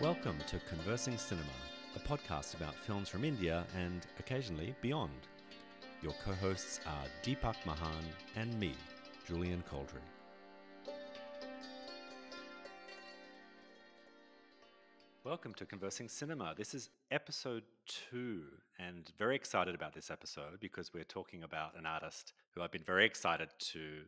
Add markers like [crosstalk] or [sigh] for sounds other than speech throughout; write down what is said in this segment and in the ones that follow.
Welcome to Conversing Cinema, a podcast about films from India and occasionally beyond. Your co hosts are Deepak Mahan and me, Julian Coldry. Welcome to Conversing Cinema. This is episode two, and very excited about this episode because we're talking about an artist who I've been very excited to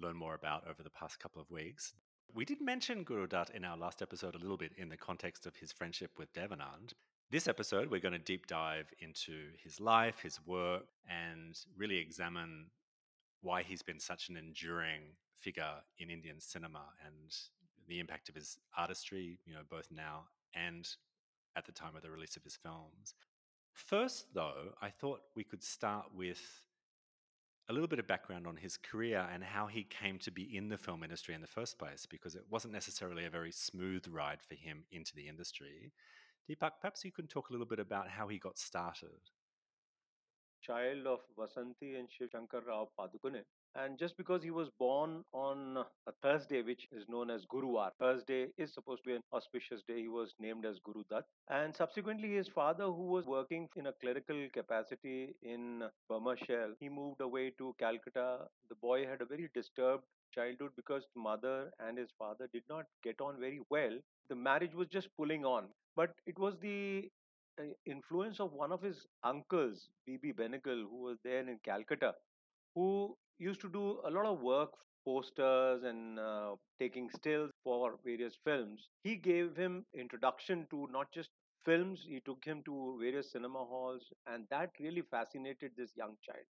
learn more about over the past couple of weeks. We did mention Guru Dutt in our last episode a little bit in the context of his friendship with Devanand. This episode, we're going to deep dive into his life, his work, and really examine why he's been such an enduring figure in Indian cinema and the impact of his artistry, you know, both now and at the time of the release of his films. First, though, I thought we could start with a little bit of background on his career and how he came to be in the film industry in the first place, because it wasn't necessarily a very smooth ride for him into the industry. Deepak, perhaps you can talk a little bit about how he got started. Child of Vasanti and Shiv Shankar Rao Padukone. And just because he was born on a Thursday, which is known as Guruvar, Thursday is supposed to be an auspicious day, he was named as Guru Dutt. And subsequently, his father, who was working in a clerical capacity in Burma Shell, he moved away to Calcutta. The boy had a very disturbed childhood because mother and his father did not get on very well. The marriage was just pulling on. But it was the uh, influence of one of his uncles, B.B. Benegal, who was there in Calcutta, who used to do a lot of work, posters and uh, taking stills for various films. He gave him introduction to not just films, he took him to various cinema halls, and that really fascinated this young child.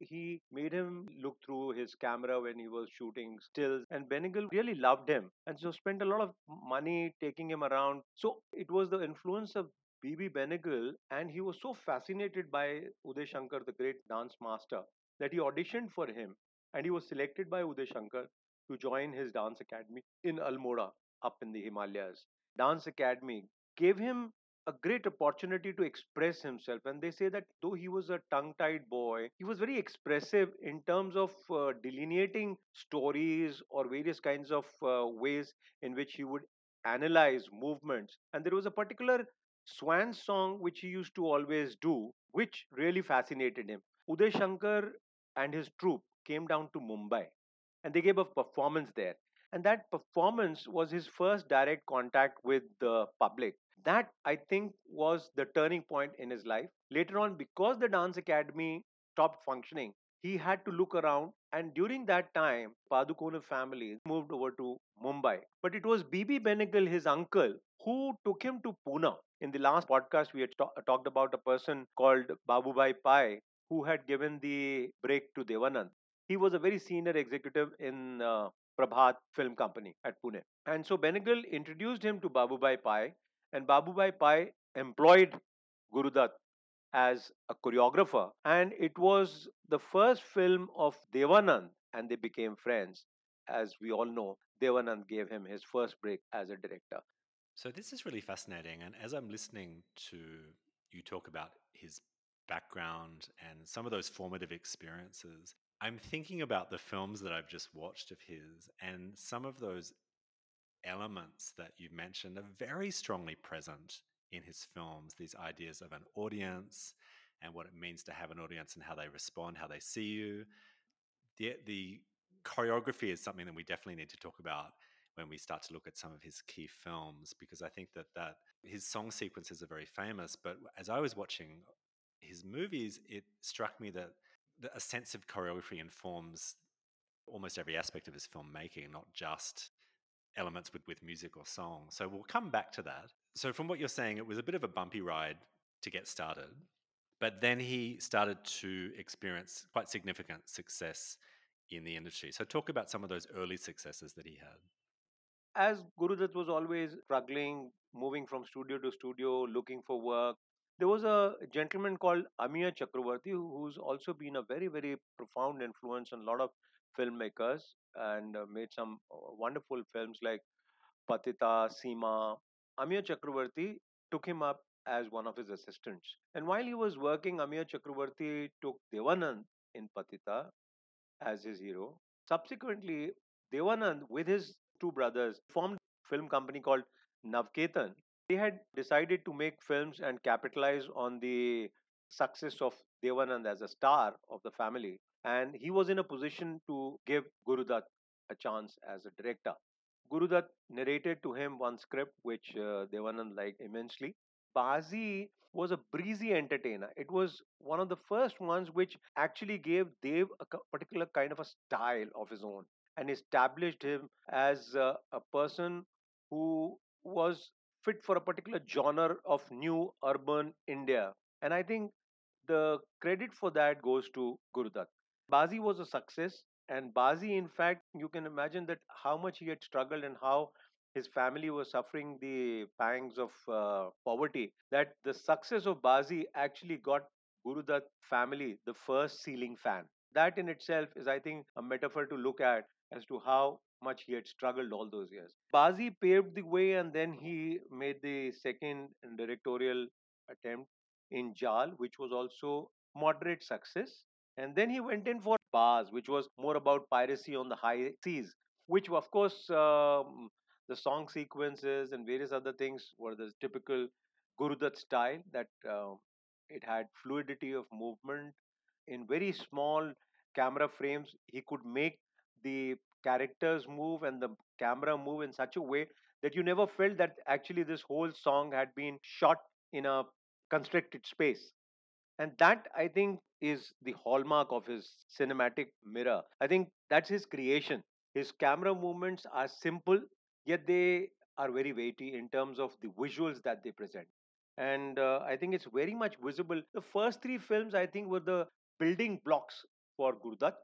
He made him look through his camera when he was shooting stills, and Benegal really loved him, and so spent a lot of money taking him around. So it was the influence of B.B. Benegal, and he was so fascinated by Uday Shankar, the great dance master, that he auditioned for him and he was selected by Uday Shankar to join his dance academy in Almora up in the Himalayas. Dance Academy gave him a great opportunity to express himself. And they say that though he was a tongue tied boy, he was very expressive in terms of uh, delineating stories or various kinds of uh, ways in which he would analyze movements. And there was a particular swan song which he used to always do, which really fascinated him. Uday Shankar and his troupe came down to Mumbai and they gave a performance there. And that performance was his first direct contact with the public. That, I think, was the turning point in his life. Later on, because the dance academy stopped functioning, he had to look around. And during that time, Padukone family moved over to Mumbai. But it was B.B. Benegal, his uncle, who took him to Pune. In the last podcast, we had ta- talked about a person called Babubhai Pai, who had given the break to Devanand. He was a very senior executive in uh, Prabhat Film Company at Pune. And so Benegal introduced him to Babubhai Pai, and Babubhai Pai employed Guru Dutt as a choreographer. And it was the first film of Devanand, and they became friends. As we all know, Devanand gave him his first break as a director. So, this is really fascinating. And as I'm listening to you talk about his background and some of those formative experiences, I'm thinking about the films that I've just watched of his, and some of those elements that you mentioned are very strongly present in his films. These ideas of an audience and what it means to have an audience and how they respond, how they see you. The, the choreography is something that we definitely need to talk about when we start to look at some of his key films because I think that that his song sequences are very famous. But as I was watching his movies, it struck me that a sense of choreography informs almost every aspect of his filmmaking, not just elements with, with music or song. So we'll come back to that. So, from what you're saying, it was a bit of a bumpy ride to get started, but then he started to experience quite significant success in the industry. So, talk about some of those early successes that he had. As Guru Dutt was always struggling, moving from studio to studio, looking for work, there was a gentleman called Amiya Chakravarti who's also been a very, very profound influence on a lot of filmmakers and uh, made some uh, wonderful films like Patita, Seema. Amiya Chakravarti took him up as one of his assistants. And while he was working, Amiya Chakravarti took Devanand in Patita as his hero. Subsequently, Devanand, with his two brothers, formed a film company called Navketan, They had decided to make films and capitalize on the success of Devanand as a star of the family. And he was in a position to give Gurudutt a chance as a director. Gurudutt narrated to him one script which uh, Devanand liked immensely. Baazi was a breezy entertainer. It was one of the first ones which actually gave Dev a particular kind of a style of his own and established him as uh, a person who was fit for a particular genre of new urban India. And I think the credit for that goes to Gurudutt. Baazi was a success, and Baazi, in fact, you can imagine that how much he had struggled and how his family was suffering the pangs of uh, poverty. That the success of Baazi actually got Gurudutt family the first ceiling fan. That in itself is, I think, a metaphor to look at as to how much he had struggled all those years. Baazi paved the way, and then he made the second directorial attempt in Jaal, which was also moderate success. And then he went in for Baaz, which was more about piracy on the high seas, which of course um, the song sequences and various other things were the typical Gurudutt style that uh, it had fluidity of movement in very small camera frames. He could make the characters move and the camera move in such a way that you never felt that actually this whole song had been shot in a constricted space. And that i think is the hallmark of his cinematic mirror. I think that's his creation. His camera movements are simple yet they are very weighty in terms of the visuals that they present. And uh, i think it's very much visible. The first three films i think were the building blocks for Gurudutt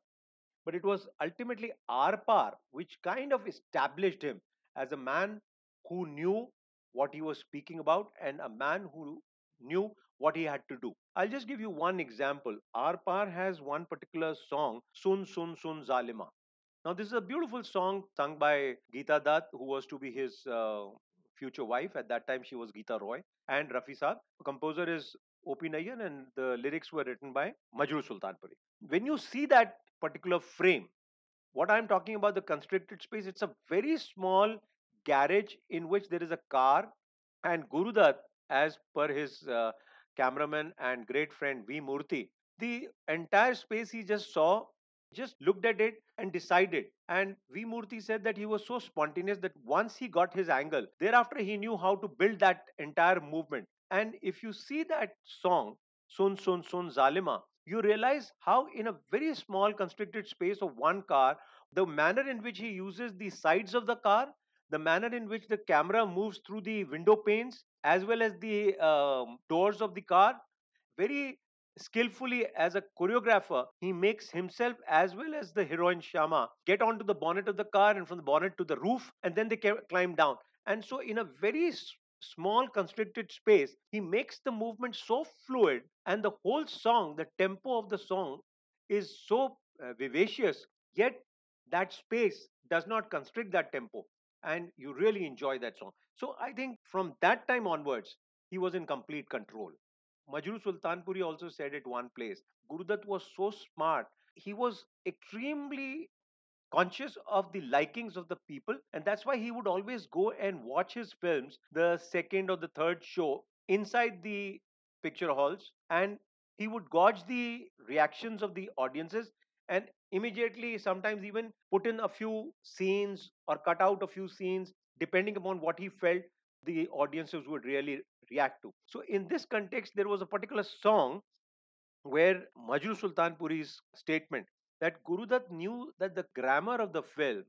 but it was ultimately Aar Paar which kind of established him as a man who knew what he was speaking about and a man who knew what he had to do. I'll just give you one example. Aar Paar has one particular song, Sun Sun Sun Zalima. Now, this is a beautiful song sung by Geeta Dutt, who was to be his uh, future wife. At that time, she was Geeta Roy, and Rafi. The composer is O.P. Nayyar, and the lyrics were written by Majrooh Sultanpuri. When you see that particular frame, what I'm talking about, the constricted space, it's a very small garage in which there is a car, and Gurudutt, as per his uh, cameraman and great friend V. Murthy, the entire space he just saw, just looked at it and decided. And V. Murthy said that he was so spontaneous that once he got his angle, thereafter he knew how to build that entire movement. And if you see that song, Sun Sun Sun Zalima, you realize how in a very small constricted space of one car, the manner in which he uses the sides of the car, the manner in which the camera moves through the window panes, as well as the um, doors of the car, very skillfully as a choreographer, he makes himself as well as the heroine Shyama get onto the bonnet of the car and from the bonnet to the roof, and then they climb down. And so, in a very small constricted space, he makes the movement so fluid, and the whole song, the tempo of the song, is so uh, vivacious. Yet that space does not constrict that tempo, and you really enjoy that song. So I think from that time onwards, he was in complete control. Majrooh Sultanpuri also said at one place, Gurudutt was so smart. He was extremely conscious of the likings of the people, and that's why he would always go and watch his films the second or the third show inside the picture halls, and he would gauge the reactions of the audiences and immediately sometimes even put in a few scenes or cut out a few scenes depending upon what he felt the audiences would really react to. So, in this context, there was a particular song where Majrooh Sultanpuri's statement that Gurudutt knew that the grammar of the film,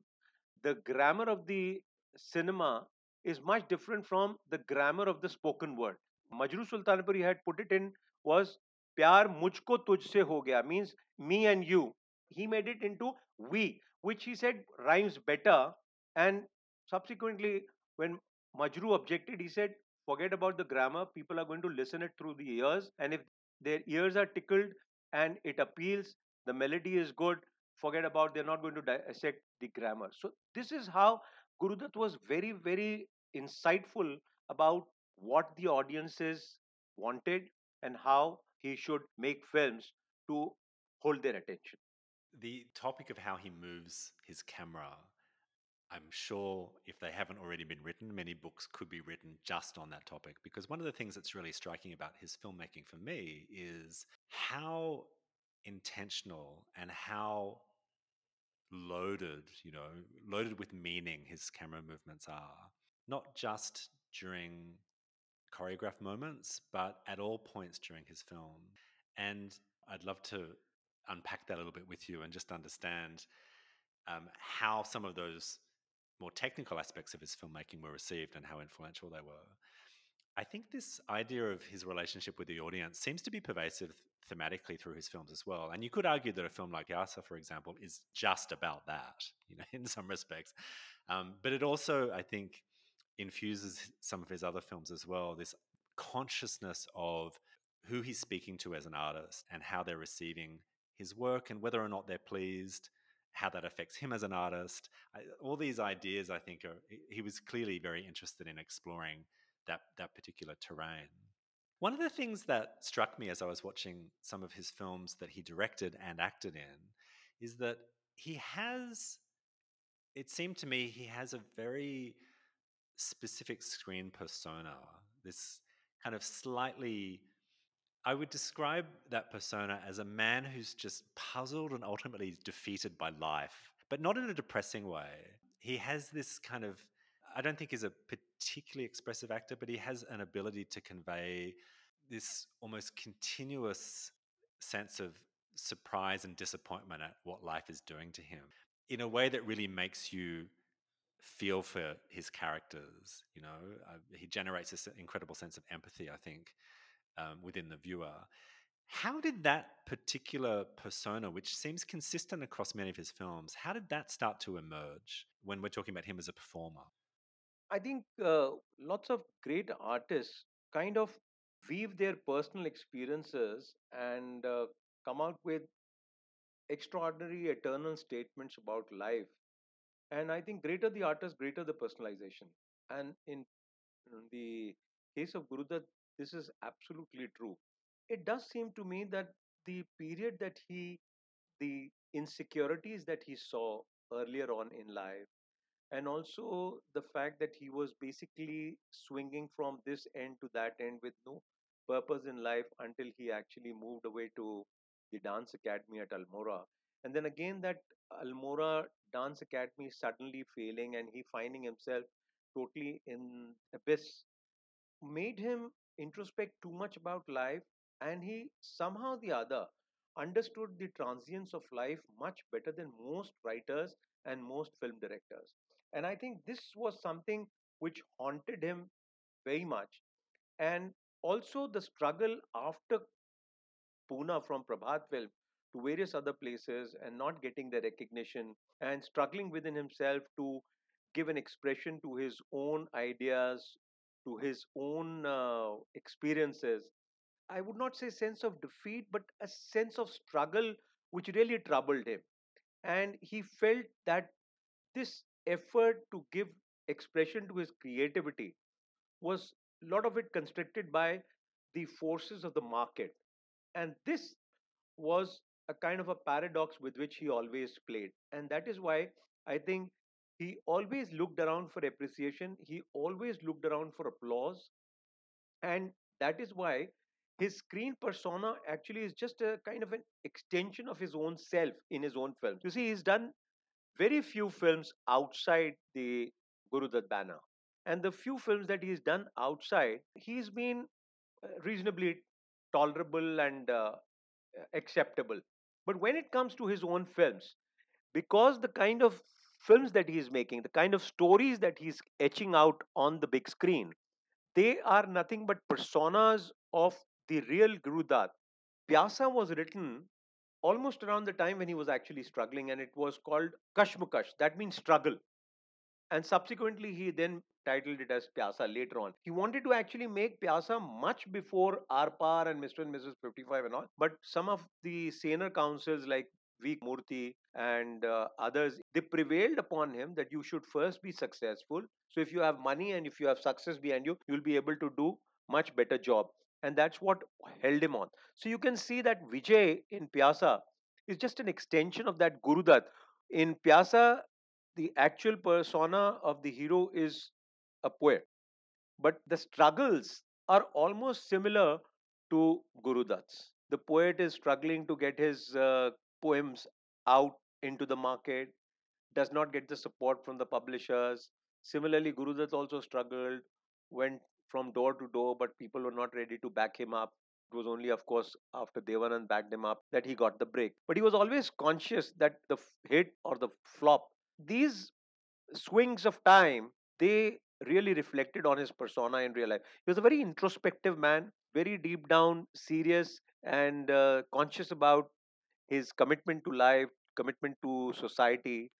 the grammar of the cinema is much different from the grammar of the spoken word. Majrooh Sultanpuri had put it in was Pyar mujhko tujhse ho gaya means me and you. He made it into we, which he said rhymes better. And subsequently, when Majrooh objected, he said, forget about the grammar. People are going to listen it through the ears. And if their ears are tickled and it appeals, the melody is good, forget about they're not going to dissect the grammar. So this is how Gurudutt was very, very insightful about what the audiences wanted and how he should make films to hold their attention. The topic of how he moves his camera I'm sure if they haven't already been written, many books could be written just on that topic. Because one of the things that's really striking about his filmmaking for me is how intentional and how loaded, you know, loaded with meaning his camera movements are. Not just during choreographed moments, but at all points during his film. And I'd love to unpack that a little bit with you and just understand um, how some of those more technical aspects of his filmmaking were received and how influential they were. I think this idea of his relationship with the audience seems to be pervasive thematically through his films as well. And you could argue that a film like Pyasa, for example, is just about that, [laughs] you know, in some respects. Um, but it also, I think, infuses some of his other films as well. This consciousness of who he's speaking to as an artist and how they're receiving his work and whether or not they're pleased how that affects him as an artist. I, all these ideas, I think, are he was clearly very interested in exploring that that particular terrain. One of the things that struck me as I was watching some of his films that he directed and acted in is that he has. It seemed to me he has a very specific screen persona. This kind of slightly I would describe that persona as a man who's just puzzled and ultimately defeated by life, but not in a depressing way. He has this kind of, I don't think he's a particularly expressive actor, but he has an ability to convey this almost continuous sense of surprise and disappointment at what life is doing to him in a way that really makes you feel for his characters. You know, uh, he generates this incredible sense of empathy, I think, um, within the viewer. How did that particular persona, which seems consistent across many of his films, how did that start to emerge when we're talking about him as a performer? I think uh, lots of great artists kind of weave their personal experiences and uh, come out with extraordinary eternal statements about life. And I think greater the artist, greater the personalization. And in the case of Gurudutt, this is absolutely true. It does seem to me that the period that he, the insecurities that he saw earlier on in life, and also the fact that he was basically swinging from this end to that end with no purpose in life until he actually moved away to the dance academy at Almora. And then again, that Almora dance academy suddenly failing and he finding himself totally in abyss made him introspect too much about life and he somehow the other understood the transience of life much better than most writers and most film directors. And i think this was something which haunted him very much. And also the struggle after Poona from Prabhat film to various other places and not getting the recognition and struggling within himself to give an expression to his own ideas, to his own uh, experiences. I would not say sense of defeat, but a sense of struggle which really troubled him. And he felt that this effort to give expression to his creativity was a lot of it constricted by the forces of the market and this was a kind of a paradox with which he always played. And that is why I think he always looked around for appreciation, he always looked around for applause. And that is why his screen persona actually is just a kind of an extension of his own self in his own films. You see, he's done very few films outside the Gurudutt banner. And the few films that he's done outside, he's been uh, reasonably tolerable and uh, acceptable. But when it comes to his own films, because the kind of films that he is making, the kind of stories that he's etching out on the big screen, they are nothing but personas of the real Guru Gurudutt. Pyasa was written almost around the time when he was actually struggling, and it was called Kashmakash. That means struggle. And subsequently, he then titled it as Pyasa later on. He wanted to actually make Pyasa much before Aar Paar and Mr. and Mrs. 55 and all. But some of the saner councils like V. Murthy and uh, others, they prevailed upon him that you should first be successful. So if you have money and if you have success behind you, you'll be able to do much better job. And that's what held him on. So you can see that Vijay in Pyasa is just an extension of that Gurudutt. In Pyasa, the actual persona of the hero is a poet, but the struggles are almost similar to Guru Dutt's. The poet is struggling to get his uh, poems out into the market, does not get the support from the publishers. Similarly, Guru Dutt also struggled, went from door to door, but people were not ready to back him up. It was only, of course, after Devanand backed him up that he got the break. But he was always conscious that the hit or the flop, these swings of time, they really reflected on his persona in real life. He was a very introspective man, very deep down, serious, and uh, conscious about his commitment to life, commitment to society.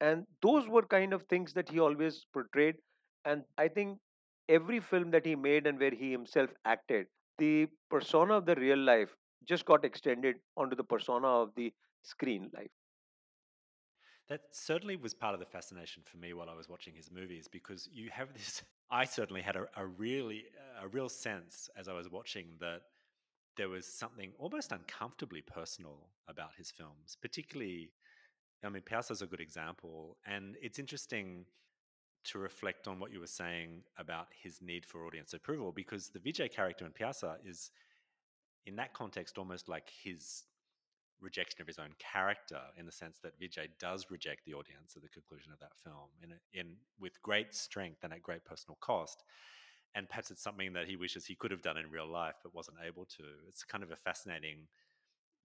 And those were kind of things that he always portrayed. And I think every film that he made and where he himself acted, the persona of the real life just got extended onto the persona of the screen life. That certainly was part of the fascination for me while I was watching his movies because you have this. [laughs] I certainly had a, a really a real sense as I was watching that there was something almost uncomfortably personal about his films, particularly. I mean, is a good example, and it's interesting to reflect on what you were saying about his need for audience approval because the Vijay character in Pyasa is, in that context, almost like his rejection of his own character in the sense that Vijay does reject the audience at the conclusion of that film in, in with great strength and at great personal cost. And perhaps it's something that he wishes he could have done in real life but wasn't able to. It's kind of a fascinating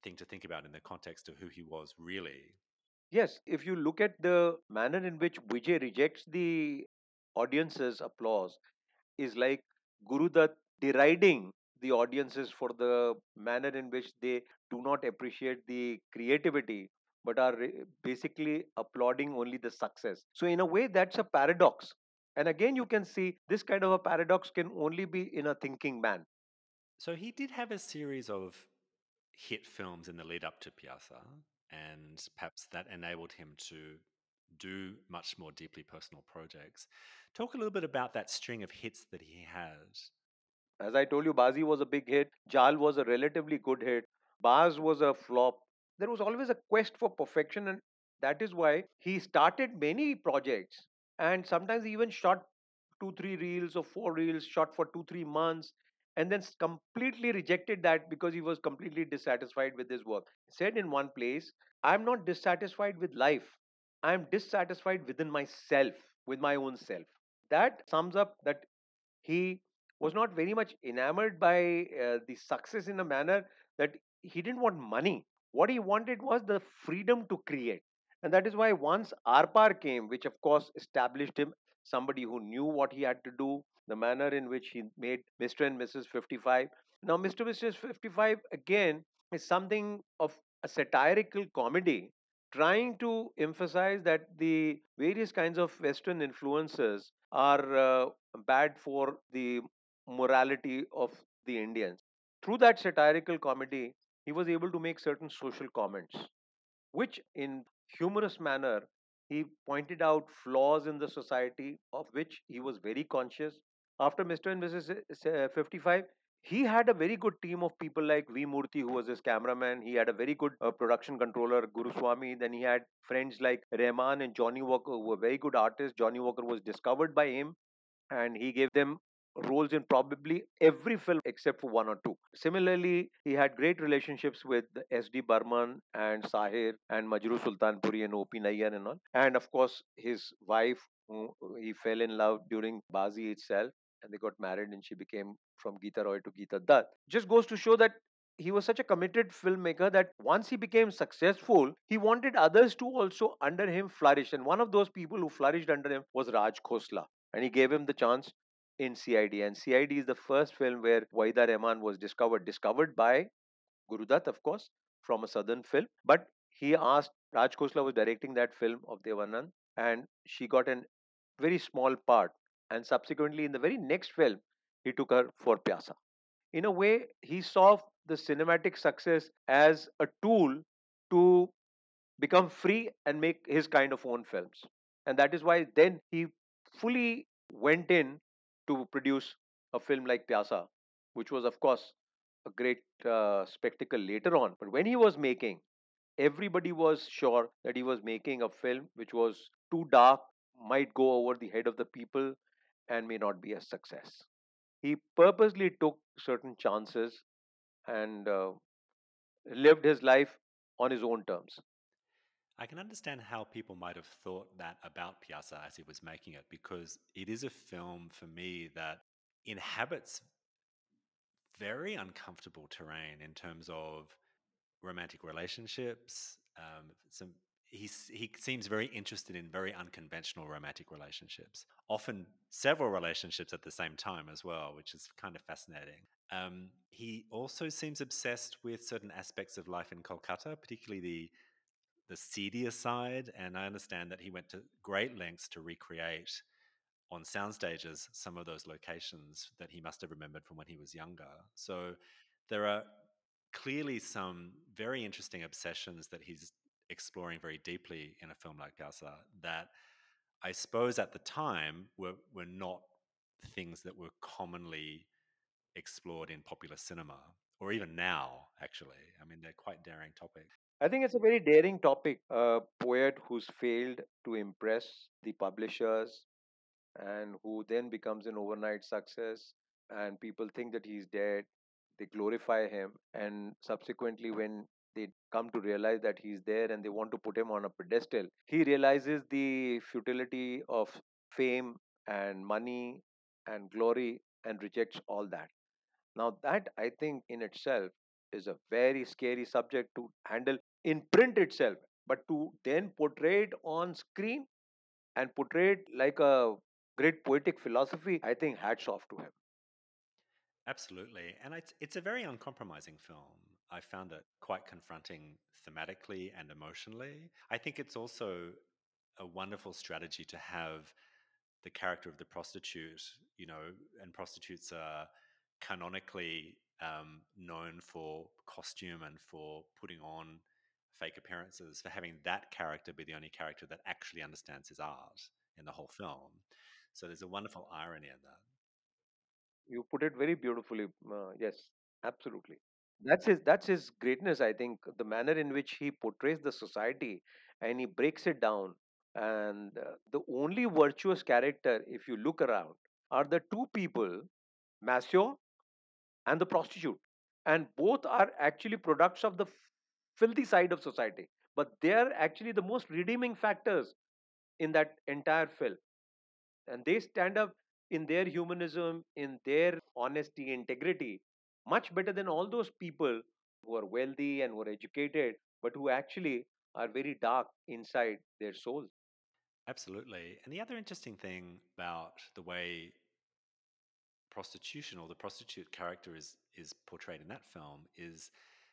thing to think about in the context of who he was really. Yes, if you look at the manner in which Vijay rejects the audience's applause, is like Guru Dutt deriding the audiences for the manner in which they do not appreciate the creativity but are basically applauding only the success. So, in a way, that's a paradox. And again, you can see this kind of a paradox can only be in a thinking man. So he did have a series of hit films in the lead up to Pyasa, and perhaps that enabled him to do much more deeply personal projects. Talk a little bit about that string of hits that he has. As I told you, Baazi was a big hit. Jaal was a relatively good hit. Baaz was a flop. There was always a quest for perfection, and that is why he started many projects and sometimes even shot two, three reels or four reels, shot for two, three months, and then completely rejected that because he was completely dissatisfied with his work. Said in one place, I'm not dissatisfied with life, I'm dissatisfied within myself, with my own self. That sums up that he was not very much enamored by uh, the success in a manner that he didn't want money. What he wanted was the freedom to create. And that is why once Aar Paar came, which of course established him somebody who knew what he had to do, the manner in which he made Mr. and Mrs. 55. Now, Mr. and Mrs. 55 again is something of a satirical comedy trying to emphasize that the various kinds of Western influences are uh, bad for the morality of the Indians. Through that satirical comedy, he was able to make certain social comments, which in humorous manner he pointed out flaws in the society of which he was very conscious. After Mr. and Mrs. Uh, 55, he had a very good team of people like V. Murthy, who was his cameraman. He had a very good uh, production controller, Guru Swami. Then he had friends like Rahman and Johnny Walker, who were very good artists. Johnny Walker was discovered by him and he gave them roles in probably every film except for one or two. Similarly, he had great relationships with S.D. Burman and Sahir and Majrooh Sultanpuri and O.P. Nayyar and all. And of course, his wife, who he fell in love during Baazi itself, and they got married and she became from Geeta Roy to Geeta Dutt. Just goes to show that he was such a committed filmmaker that once he became successful, he wanted others to also under him flourish. And one of those people who flourished under him was Raj Khosla. And he gave him the chance in CID. And CID is the first film where Waheeda Rehman was discovered. Discovered by Guru Dutt, of course, from a southern film. But he asked, Raj Khosla was directing that film of Devanand, and she got a very small part. And subsequently, in the very next film, he took her for Pyasa. In a way, he saw the cinematic success as a tool to become free and make his kind of own films. And that is why then he fully went in to produce a film like Pyasa, which was, of course, a great uh, spectacle later on. But when he was making, everybody was sure that he was making a film which was too dark, might go over the head of the people, and may not be a success. He purposely took certain chances and uh, lived his life on his own terms. I can understand how people might have thought that about Pyasa as he was making it because it is a film for me that inhabits very uncomfortable terrain in terms of romantic relationships. Um, some he's, he seems very interested in very unconventional romantic relationships, often several relationships at the same time as well, which is kind of fascinating. Um, he also seems obsessed with certain aspects of life in Kolkata, particularly the the seedier side. And I understand that he went to great lengths to recreate on sound stages some of those locations that he must have remembered from when he was younger. So there are clearly some very interesting obsessions that he's exploring very deeply in a film like Pyasa that I suppose at the time were, were not things that were commonly explored in popular cinema or even now actually i mean they're quite daring topics I think it's a very daring topic. A poet who's failed to impress the publishers and who then becomes an overnight success, and people think that he's dead. They glorify him, and subsequently, when they come to realize that he's there and they want to put him on a pedestal, he realizes the futility of fame and money and glory and rejects all that. Now, that I think in itself is a very scary subject to handle in print itself, but to then portray it on screen and portray it like a great poetic philosophy, I think hats off to him. Absolutely. And it's, it's a very uncompromising film. I found it quite confronting thematically and emotionally. I think it's also a wonderful strategy to have the character of the prostitute, you know, and prostitutes are canonically um, known for costume and for putting on fake appearances, for having that character be the only character that actually understands his art in the whole film. So there's a wonderful irony in that. You put it very beautifully. Uh, yes, absolutely. That's his. That's his greatness. I think the manner in which he portrays the society, and he breaks it down. And uh, the only virtuous character, if you look around, are the two people, Masio and the prostitute. And both are actually products of the filthy side of society. But they are actually the most redeeming factors in that entire film. And they stand up in their humanism, in their honesty, integrity, much better than all those people who are wealthy and who are educated, but who actually are very dark inside their souls. Absolutely. And the other interesting thing about the way prostitution or the prostitute character is is portrayed in that film is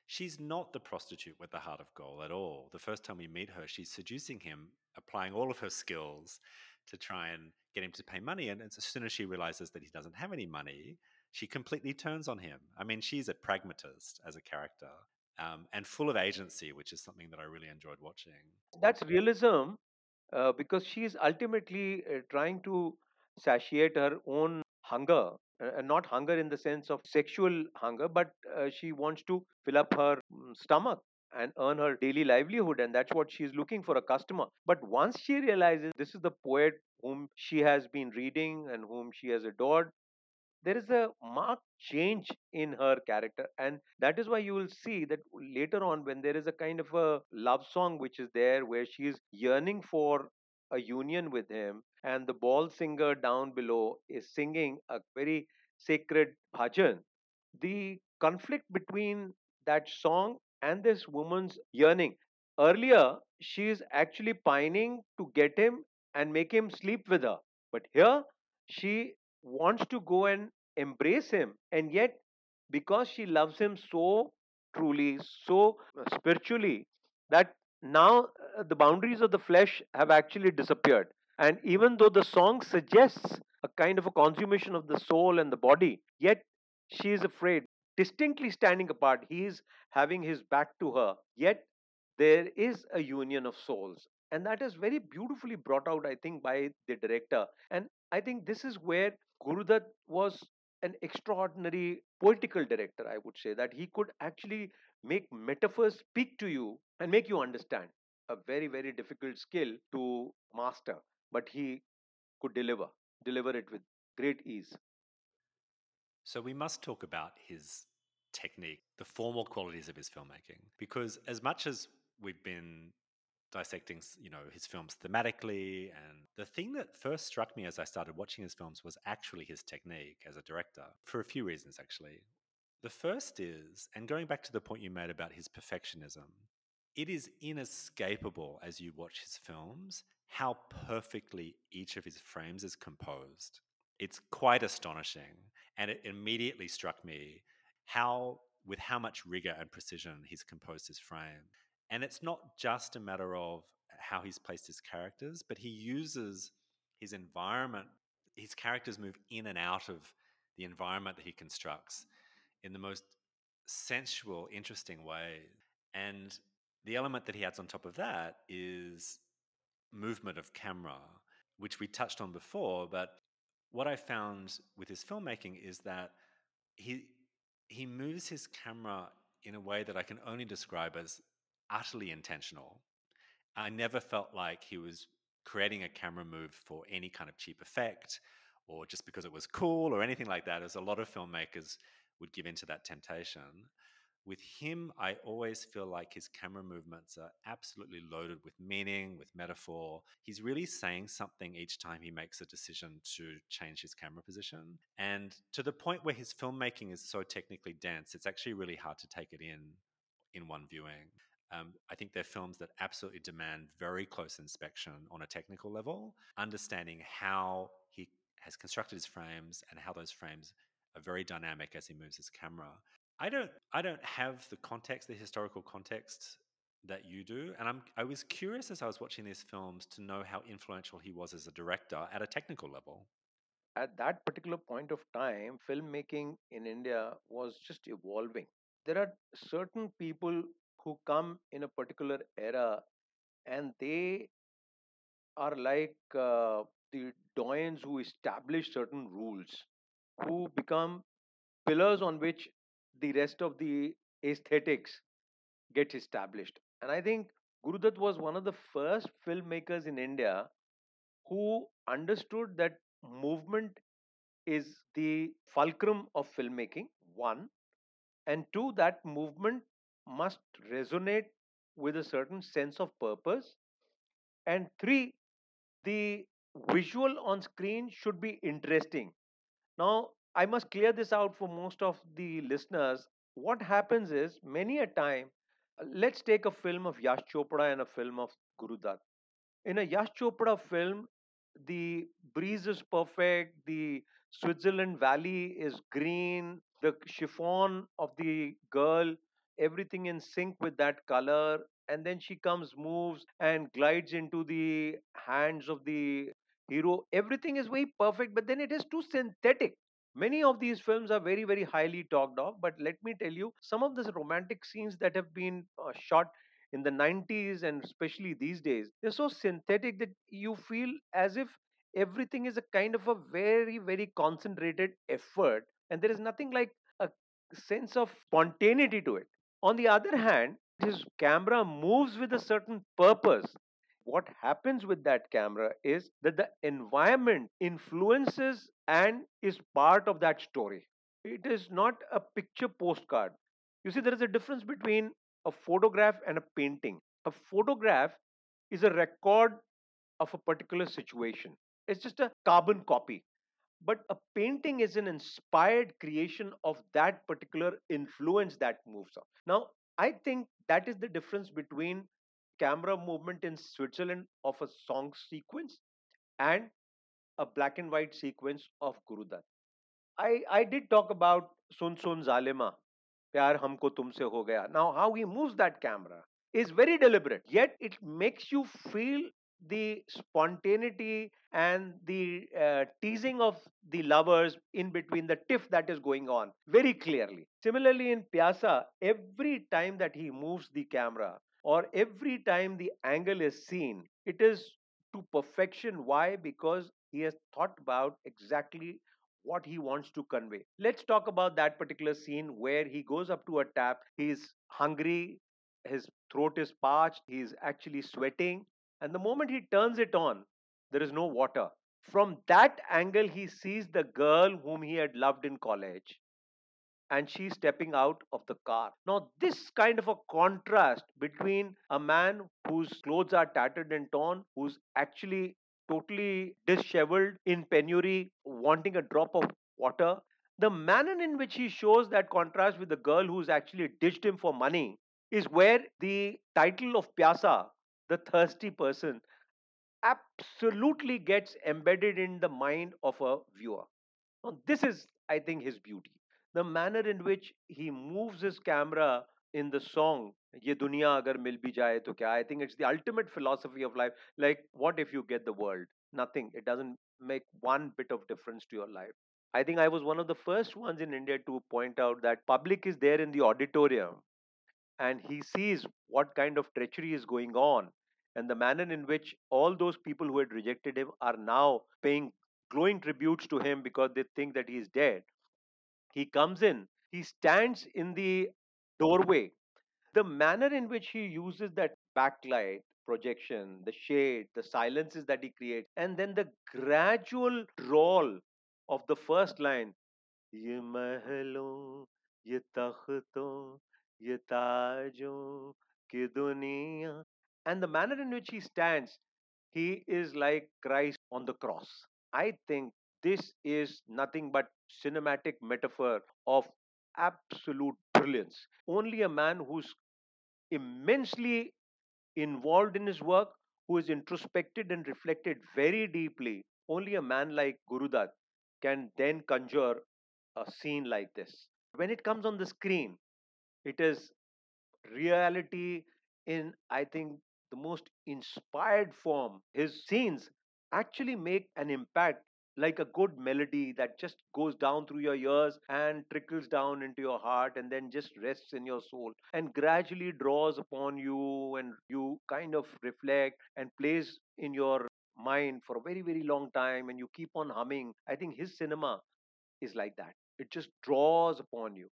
she's not the prostitute with the heart of gold at all. The first time we meet her, she's seducing him, applying all of her skills to try and get him to pay money. And as soon as she realizes that he doesn't have any money, she completely turns on him. I mean, she's a pragmatist as a character um, and full of agency, which is something that I really enjoyed watching. That's realism uh, because she's ultimately uh, trying to satiate her own hunger and not hunger in the sense of sexual hunger but uh, she wants to fill up her mm, stomach and earn her daily livelihood and that's what she's looking for a customer. But once she realizes this is the poet whom she has been reading and whom she has adored there is a marked change in her character and that is why you will see that later on when there is a kind of a love song which is there where she is yearning for a union with him and the ball singer down below is singing a very sacred bhajan. The conflict between that song and this woman's yearning. Earlier she is actually pining to get him and make him sleep with her. But here she wants to go and embrace him and yet because she loves him so truly so spiritually that now uh, the boundaries of the flesh have actually disappeared. And even though the song suggests a kind of a consummation of the soul and the body yet she is afraid. Distinctly standing apart he is having his back to her. Yet there is a union of souls. And that is very beautifully brought out i think by the director. And i think this is where Gurudutt was an extraordinary poetical director i would say that he could actually make metaphors speak to you and make you understand a very, very difficult skill to master, but he could deliver, deliver it with great ease. So we must talk about his technique, the formal qualities of his filmmaking, because as much as we've been dissecting, you know, his films thematically, and the thing that first struck me as I started watching his films was actually his technique as a director, for a few reasons actually. The first is, and going back to the point you made about his perfectionism, it is inescapable as you watch his films how perfectly each of his frames is composed. It's quite astonishing. And it immediately struck me how, with how much rigor and precision he's composed his frame. And it's not just a matter of how he's placed his characters, but he uses his environment. His characters move in and out of the environment that he constructs in the most sensual, interesting way. And the element that he adds on top of that is movement of camera, which we touched on before. But what I found with his filmmaking is that he he moves his camera in a way that I can only describe as utterly intentional. I never felt like he was creating a camera move for any kind of cheap effect or just because it was cool or anything like that, as a lot of filmmakers would give into that temptation. With him, I always feel like his camera movements are absolutely loaded with meaning, with metaphor. He's really saying something each time he makes a decision to change his camera position. And to the point where his filmmaking is so technically dense, it's actually really hard to take it in in one viewing. Um, I think they're films that absolutely demand very close inspection on a technical level, understanding how he has constructed his frames and how those frames are very dynamic as he moves his camera. I don't I don't have the context, the historical context that you do, and I'm I was curious as I was watching these films to know how influential he was as a director at a technical level. At that particular point of time, filmmaking in India was just evolving. There are certain people who come in a particular era and they are like uh, the doyens who establish certain rules, who become pillars on which the rest of the aesthetics gets established. And I think Gurudutt was one of the first filmmakers in India who understood that movement is the fulcrum of filmmaking, one, and two, that movement must resonate with a certain sense of purpose, and three, the visual on screen should be interesting. Now, I must clear this out for most of the listeners. What happens is, many a time, uh, let's take a film of Yash Chopra and a film of Gurudutt. In a Yash Chopra film, the breeze is perfect, the Switzerland Valley is green, the chiffon of the girl, everything in sync with that color. And then she comes, moves, and glides into the hands of the hero. Everything is very perfect, but then it is too synthetic. Many of these films are very, very highly talked of, but let me tell you, some of the romantic scenes that have been uh, shot in the 90s and especially these days, they're so synthetic that you feel as if everything is a kind of a very, very concentrated effort, and there is nothing like a sense of spontaneity to it. On the other hand, his camera moves with a certain purpose. What happens with that camera is that the environment influences and is part of that story. It is not a picture postcard. You see, there is a difference between a photograph and a painting. A photograph is a record of a particular situation, it's just a carbon copy. But a painting is an inspired creation of that particular influence that moves on. Now, I think that is the difference between camera movement in Switzerland of a song sequence and a black and white sequence of Gurudutt. I, I did talk about Sun Sun Zalima, Pyar Humko Tumse Ho Gaya. Now, how he moves that camera is very deliberate, yet it makes you feel the spontaneity and the uh, teasing of the lovers in between the tiff that is going on very clearly. Similarly, in Pyasa, every time that he moves the camera or every time the angle is seen, it is to perfection. Why? Because he has thought about exactly what he wants to convey. Let's talk about that particular scene where he goes up to a tap, he's hungry, his throat is parched, he's actually sweating. And the moment he turns it on, there is no water. From that angle, he sees the girl whom he had loved in college and she's stepping out of the car. Now, this kind of a contrast between a man whose clothes are tattered and torn, who's actually totally disheveled in penury, wanting a drop of water, the manner in which he shows that contrast with the girl who's actually ditched him for money is where the title of Pyasa, the thirsty person, absolutely gets embedded in the mind of a viewer. Now, this is, I think, his beauty. The manner in which he moves his camera in the song, Ye Duniya Agar Mil Bhi Jaye To Kya, I think it's the ultimate philosophy of life. Like, what if you get the world? Nothing. It doesn't make one bit of difference to your life. I think I was one of the first ones in India to point out that public is there in the auditorium and he sees what kind of treachery is going on and the manner in which all those people who had rejected him are now paying glowing tributes to him because they think that he is dead. He comes in, he stands in the doorway. The manner in which he uses that backlight, projection, the shade, the silences that he creates, and then the gradual drawl of the first line, ये महलों ये तख्तों ये ताजों की दुनिया and the manner in which he stands he is like christ on the cross. I think this is nothing but cinematic metaphor of absolute brilliance. Only a man who's immensely involved in his work who is introspected and reflected very deeply only a man like Gurudutt can then conjure a scene like this. When it comes on the screen it is reality in i think the most inspired form his scenes actually make an impact like a good melody that just goes down through your ears and trickles down into your heart and then just rests in your soul and gradually draws upon you and you kind of reflect and plays in your mind for a very very long time and you keep on humming. I think his cinema is like that. It just draws upon you.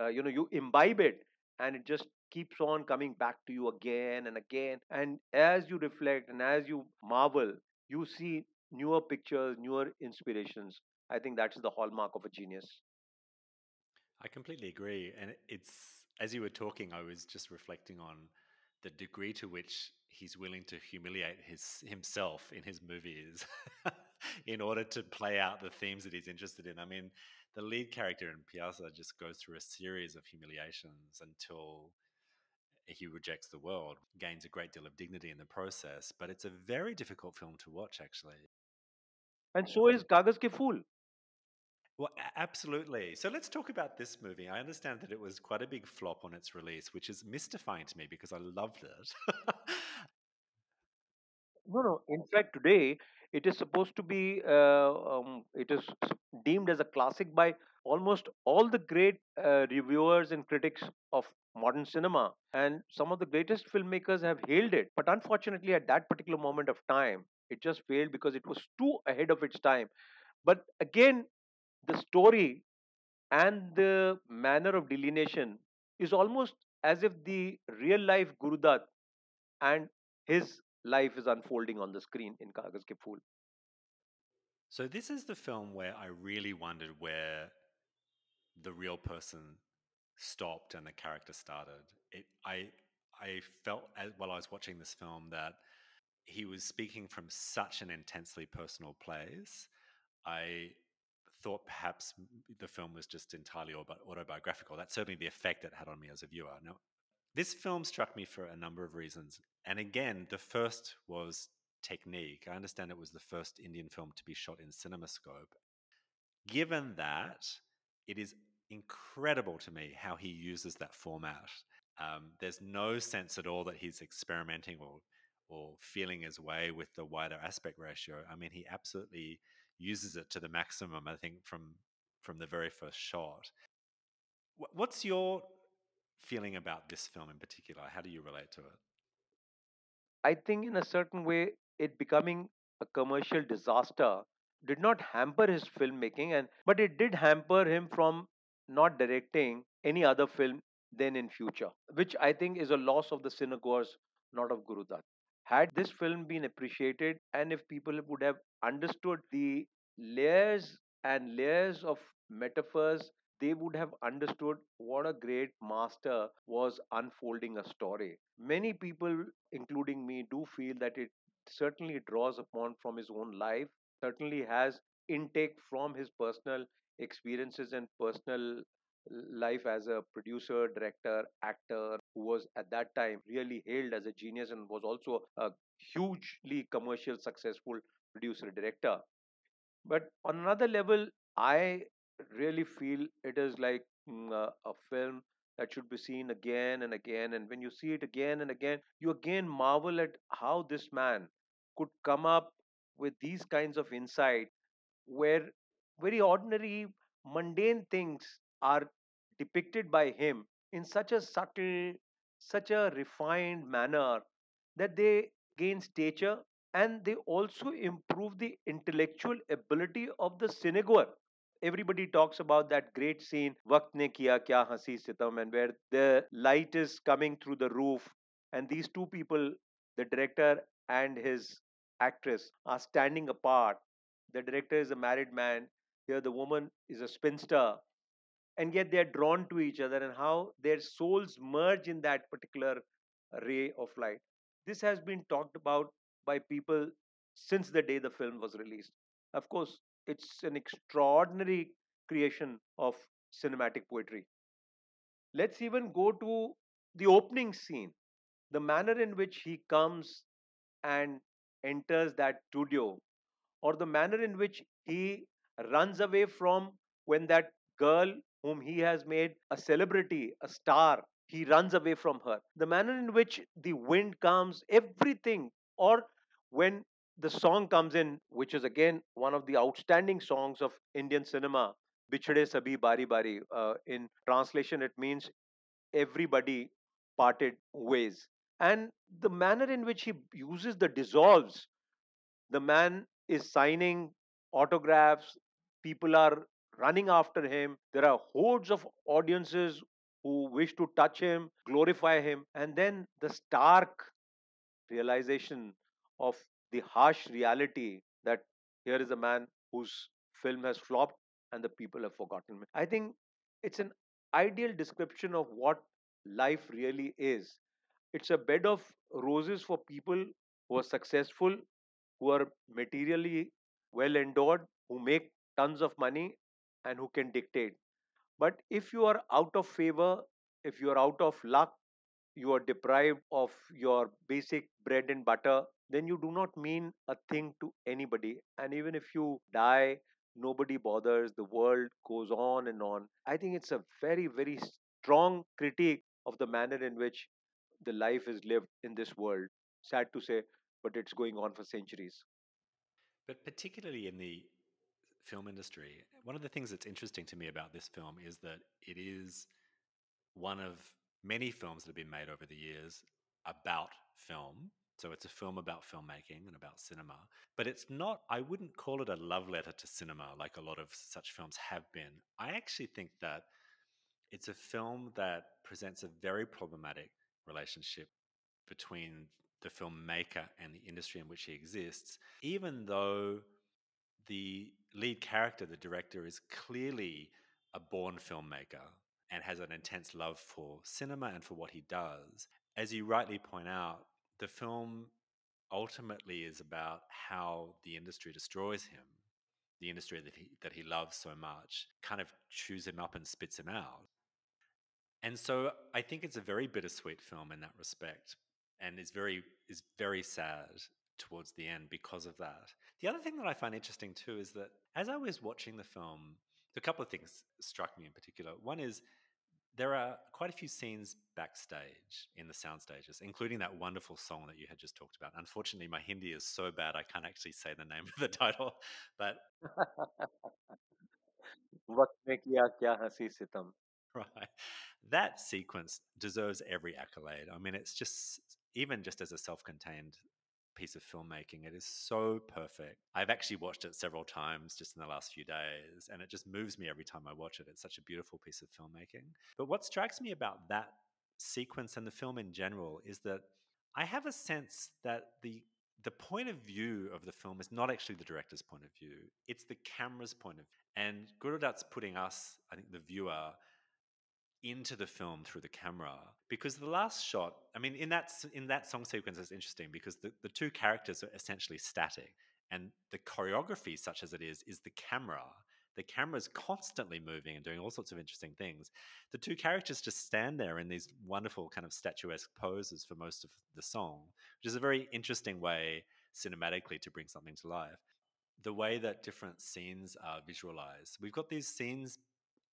Uh, you know you imbibe it and it just keeps on coming back to you again and again and as you reflect and as you marvel you see newer pictures newer inspirations i think that's the hallmark of a genius I completely agree. And it's, as you were talking, I was just reflecting on the degree to which he's willing to humiliate his himself in his movies [laughs] in order to play out the themes that he's interested in. I mean, the lead character in Pyasa just goes through a series of humiliations until he rejects the world, gains a great deal of dignity in the process. But it's a very difficult film to watch, actually. and so is Kagaz Ke Phool Well, absolutely. So let's talk about this movie. I understand that it was quite a big flop on its release, which is mystifying to me because I loved it. [laughs] No, no. In fact, today it is supposed to be. Uh, um, it is deemed as a classic by almost all the great uh, reviewers and critics of modern cinema, and some of the greatest filmmakers have hailed it. But unfortunately, at that particular moment of time, it just failed because it was too ahead of its time. But again, the story and the manner of delineation is almost as if the real life Gurudutt and his life is unfolding on the screen in Kagaz Ke Phool. so this is the film where I really wondered where the real person stopped and the character started. It, I, I felt as, while I was watching this film that he was speaking from such an intensely personal place. I thought perhaps the film was just entirely autobiographical. That's certainly the effect it had on me as a viewer. Now, this film struck me for a number of reasons. And again, the first was technique. I understand it was the first Indian film to be shot in CinemaScope. Given that, it is incredible to me how he uses that format. Um, there's no sense at all that he's experimenting or or feeling his way with the wider aspect ratio. I mean, he absolutely uses it to the maximum. I think from from the very first shot. What's your feeling about this film in particular? How do you relate to it? I think, in a certain way, it becoming a commercial disaster did not hamper his filmmaking, and but it did hamper him from not directing any other film then in future, which I think is a loss of the cinegoers, not of Guru Dutt. Had this film been appreciated, and if people would have understood the layers and layers of metaphors, they would have understood what a great master was unfolding a story. Many people, including me, do feel that it certainly draws upon from his own life, certainly has intake from his personal experiences and personal life as a producer, director, actor who was at that time really hailed as a genius and was also a hugely commercial successful producer director. But on another level, I really feel it is like mm, a, film that should be seen again and again. And when you see it again and again, you again marvel at how this man could come up with these kinds of insight where very ordinary, mundane things are depicted by him in such a subtle, such a refined manner that they gain stature and they also improve the intellectual ability of the cinegoer. Everybody talks about that great scene, Waqt ne kiya kya haseen sitam, and where the light is coming through the roof, and these two people, the director and his actress, are standing apart. The director is a married man. Here, the woman is a spinster, and yet they are drawn to each other, and how their souls merge in that particular ray of light. This has been talked about by people since the day the film was released. Of course, it's an extraordinary creation of cinematic poetry. Let's even go to the opening scene, the manner in which he comes and enters that studio, or the manner in which he runs away from when that girl whom he has made a celebrity, a star, he runs away from her. The manner in which the wind comes, everything, or when the song comes in, which is again one of the outstanding songs of Indian cinema, Bichhade Sabhi Bari Bari. Uh, in translation, it means everybody parted ways. And the manner in which he uses the dissolves, the man is signing autographs, people are running after him, there are hordes of audiences who wish to touch him, glorify him, and then the stark realization of the harsh reality that here is a man whose film has flopped and the people have forgotten him. I think it's an ideal description of what life really is. It's a bed of roses for people who are successful, who are materially well endowed, who make tons of money, and who can dictate. But if you are out of favor, if you are out of luck, you are deprived of your basic bread and butter, then you do not mean a thing to anybody. And even if you die, nobody bothers, the world goes on and on. I think it's a very, very strong critique of the manner in which the life is lived in this world. Sad to say, but it's going on for centuries. But particularly in the film industry, one of the things that's interesting to me about this film is that it is one of many films that have been made over the years about film. So it's a film about filmmaking and about cinema. But it's not, I wouldn't call it a love letter to cinema like a lot of such films have been. I actually think that it's a film that presents a very problematic relationship between the filmmaker and the industry in which he exists, even though the lead character, the director, is clearly a born filmmaker and has an intense love for cinema and for what he does. As you rightly point out, the film ultimately is about how the industry destroys him. The industry that he that he loves so much kind of chews him up and spits him out. And so I think it's a very bittersweet film in that respect, and is very is very sad towards the end because of that. The other thing that I find interesting too is that as I was watching the film, a couple of things struck me in particular. One is there are quite a few scenes backstage in the sound stages, including that wonderful song that you had just talked about. Unfortunately, my Hindi is so bad I can't actually say the name [laughs] of the title, but [laughs] वक्त में किया क्या हंसी सितम [laughs] right, that sequence deserves every accolade. I mean, it's just even just as a self-contained piece of filmmaking. It is so perfect. I've actually watched it several times just in the last few days, and it just moves me every time I watch it. It's such a beautiful piece of filmmaking. But what strikes me about that sequence and the film in general is that I have a sense that the the point of view of the film is not actually the director's point of view; it's the camera's point of view. And Guru Dutt's putting us, I think, the viewer, into the film through the camera because the last shot i mean in that in that song sequence is interesting because the, the two characters are essentially static and the choreography such as it is is the camera. The camera's constantly moving and doing all sorts of interesting things. The two characters just stand there in these wonderful kind of statuesque poses for most of the song which is a very interesting way cinematically to bring something to life. The way that different scenes are visualized. We've got these scenes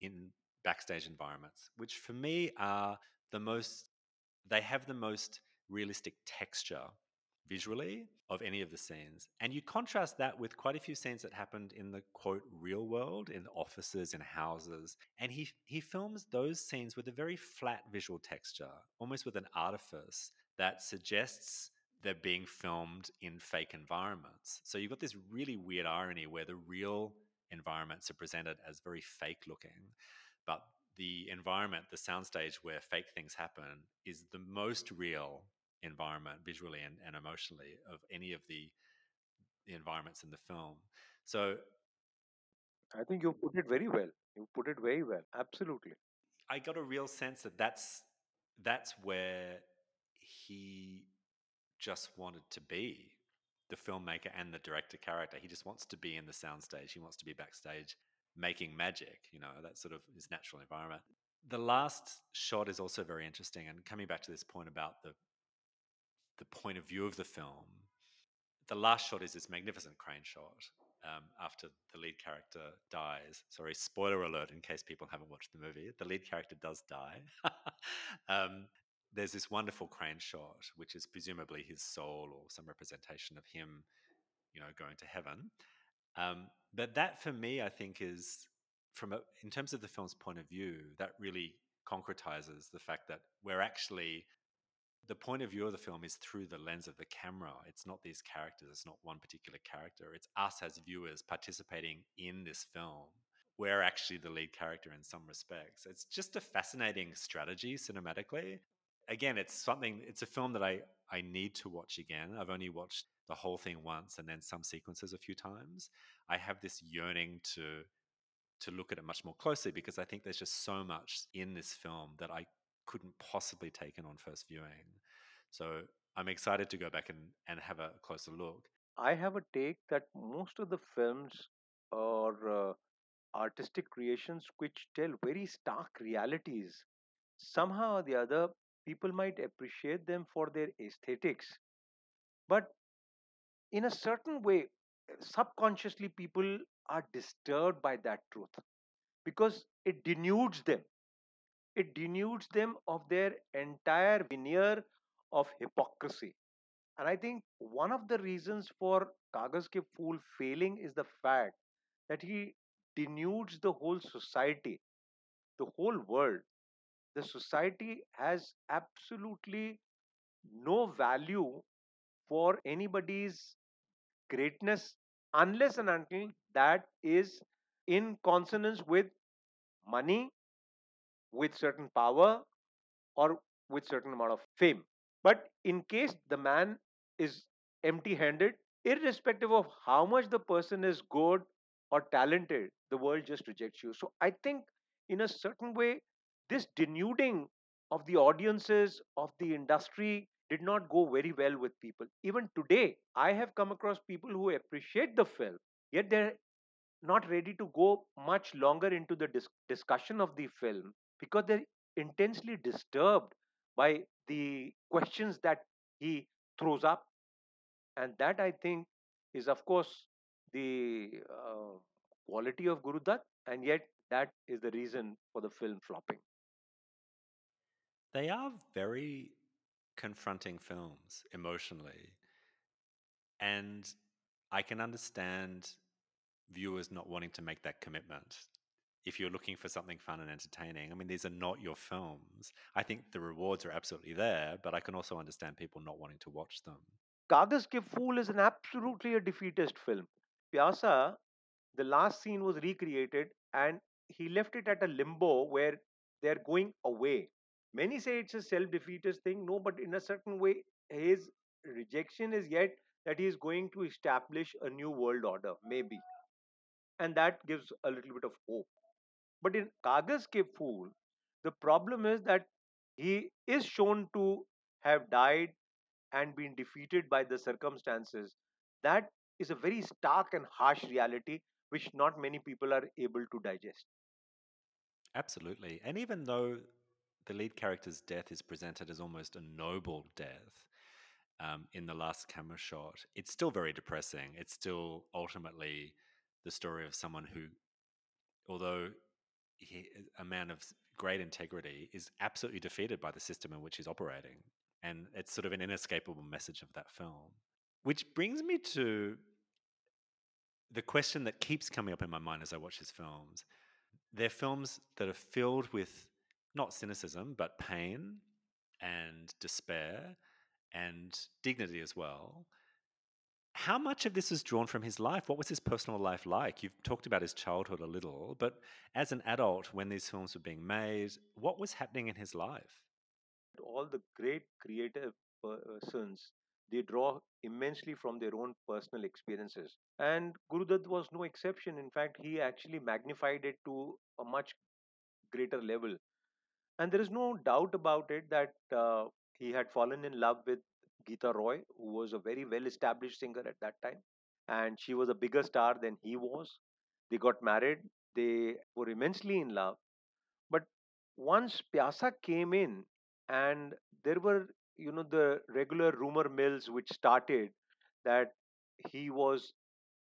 in backstage environments, which for me are the most, they have the most realistic texture visually of any of the scenes. And you contrast that with quite a few scenes that happened in the quote real world, in offices, in houses. And he he films those scenes with a very flat visual texture, almost with an artifice that suggests they're being filmed in fake environments. So you've got this really weird irony where the real environments are presented as very fake looking but the environment, the soundstage where fake things happen, is the most real environment visually and, and emotionally of any of the, the environments in the film. So I think you put it very well. You put it very well. Absolutely. I got a real sense that that's that's where he just wanted to be the filmmaker and the director character. He just wants to be in the soundstage. He wants to be backstage making magic, you know, that sort of his natural environment. The last shot is also very interesting. And coming back to this point about the the point of view of the film, the last shot is this magnificent crane shot um, after the lead character dies. Sorry, spoiler alert in case people haven't watched the movie. The lead character does die. [laughs] um, there's this wonderful crane shot, which is presumably his soul or some representation of him, you know, going to heaven. Um, but that for me, I think is from a, in terms of the film's point of view, that really concretizes the fact that we're actually the point of view of the film is through the lens of the camera. It's not these characters. It's not one particular character. It's us as viewers participating in this film. We're actually the lead character in some respects. It's just a fascinating strategy cinematically. Again, it's something. It's a film that I I need to watch again. I've only watched the whole thing once and then some sequences a few times, I have this yearning to to look at it much more closely because I think there's just so much in this film that I couldn't possibly take in on first viewing. So I'm excited to go back and, and have a closer look. I have a take that most of the films or uh, artistic creations which tell very stark realities, somehow or the other, people might appreciate them for their aesthetics. But in a certain way, subconsciously, people are disturbed by that truth because it denudes them. It denudes them of their entire veneer of hypocrisy. And I think one of the reasons for Kagaz Ke Phool failing is the fact that he denudes the whole society, the whole world. The society has absolutely no value for anybody's greatness unless and until that is in consonance with money, with certain power, or with certain amount of fame. But in case the man is empty handed, irrespective of how much the person is good or talented, the world just rejects you. So I think, in a certain way, this denuding of the audiences, of the industry, did not go very well with people. Even today, I have come across people who appreciate the film, yet they're not ready to go much longer into the dis- discussion of the film because they're intensely disturbed by the questions that he throws up. And that, I think, is, of course, the uh, quality of Guru Dutt, and yet that is the reason for the film flopping. They are very confronting films emotionally. And I can understand viewers not wanting to make that commitment. If you're looking for something fun and entertaining, I mean, these are not your films. I think the rewards are absolutely there, but I can also understand people not wanting to watch them. Kagaz Ke Phool is an absolutely a defeatist film. Pyasa, the last scene was recreated and he left it at a limbo where they're going away. Many say it's a self defeatist thing. No, but in a certain way, his rejection is yet that he is going to establish a new world order, maybe. And that gives a little bit of hope. But in Kagaz Phool, the problem is that he is shown to have died and been defeated by the circumstances. That is a very stark and harsh reality which not many people are able to digest. Absolutely. And even though the lead character's death is presented as almost a noble death um, in the last camera shot, it's still very depressing. It's still ultimately the story of someone who, although he, a man of great integrity, is absolutely defeated by the system in which he's operating. And it's sort of an inescapable message of that film. Which brings me to the question that keeps coming up in my mind as I watch his films. They're films that are filled with not cynicism, but pain and despair and dignity as well. How much of this is drawn from his life? What was his personal life like? You've talked about his childhood a little, but as an adult, when these films were being made, what was happening in his life? All the great creative persons uh, they draw immensely from their own personal experiences. And Gurudutt was no exception. In fact, he actually magnified it to a much greater level. And there is no doubt about it that uh, he had fallen in love with Geeta Roy, who was a very well established singer at that time. And she was a bigger star than he was. They got married, they were immensely in love. But once Pyasa came in, and there were you know the regular rumor mills which started that he was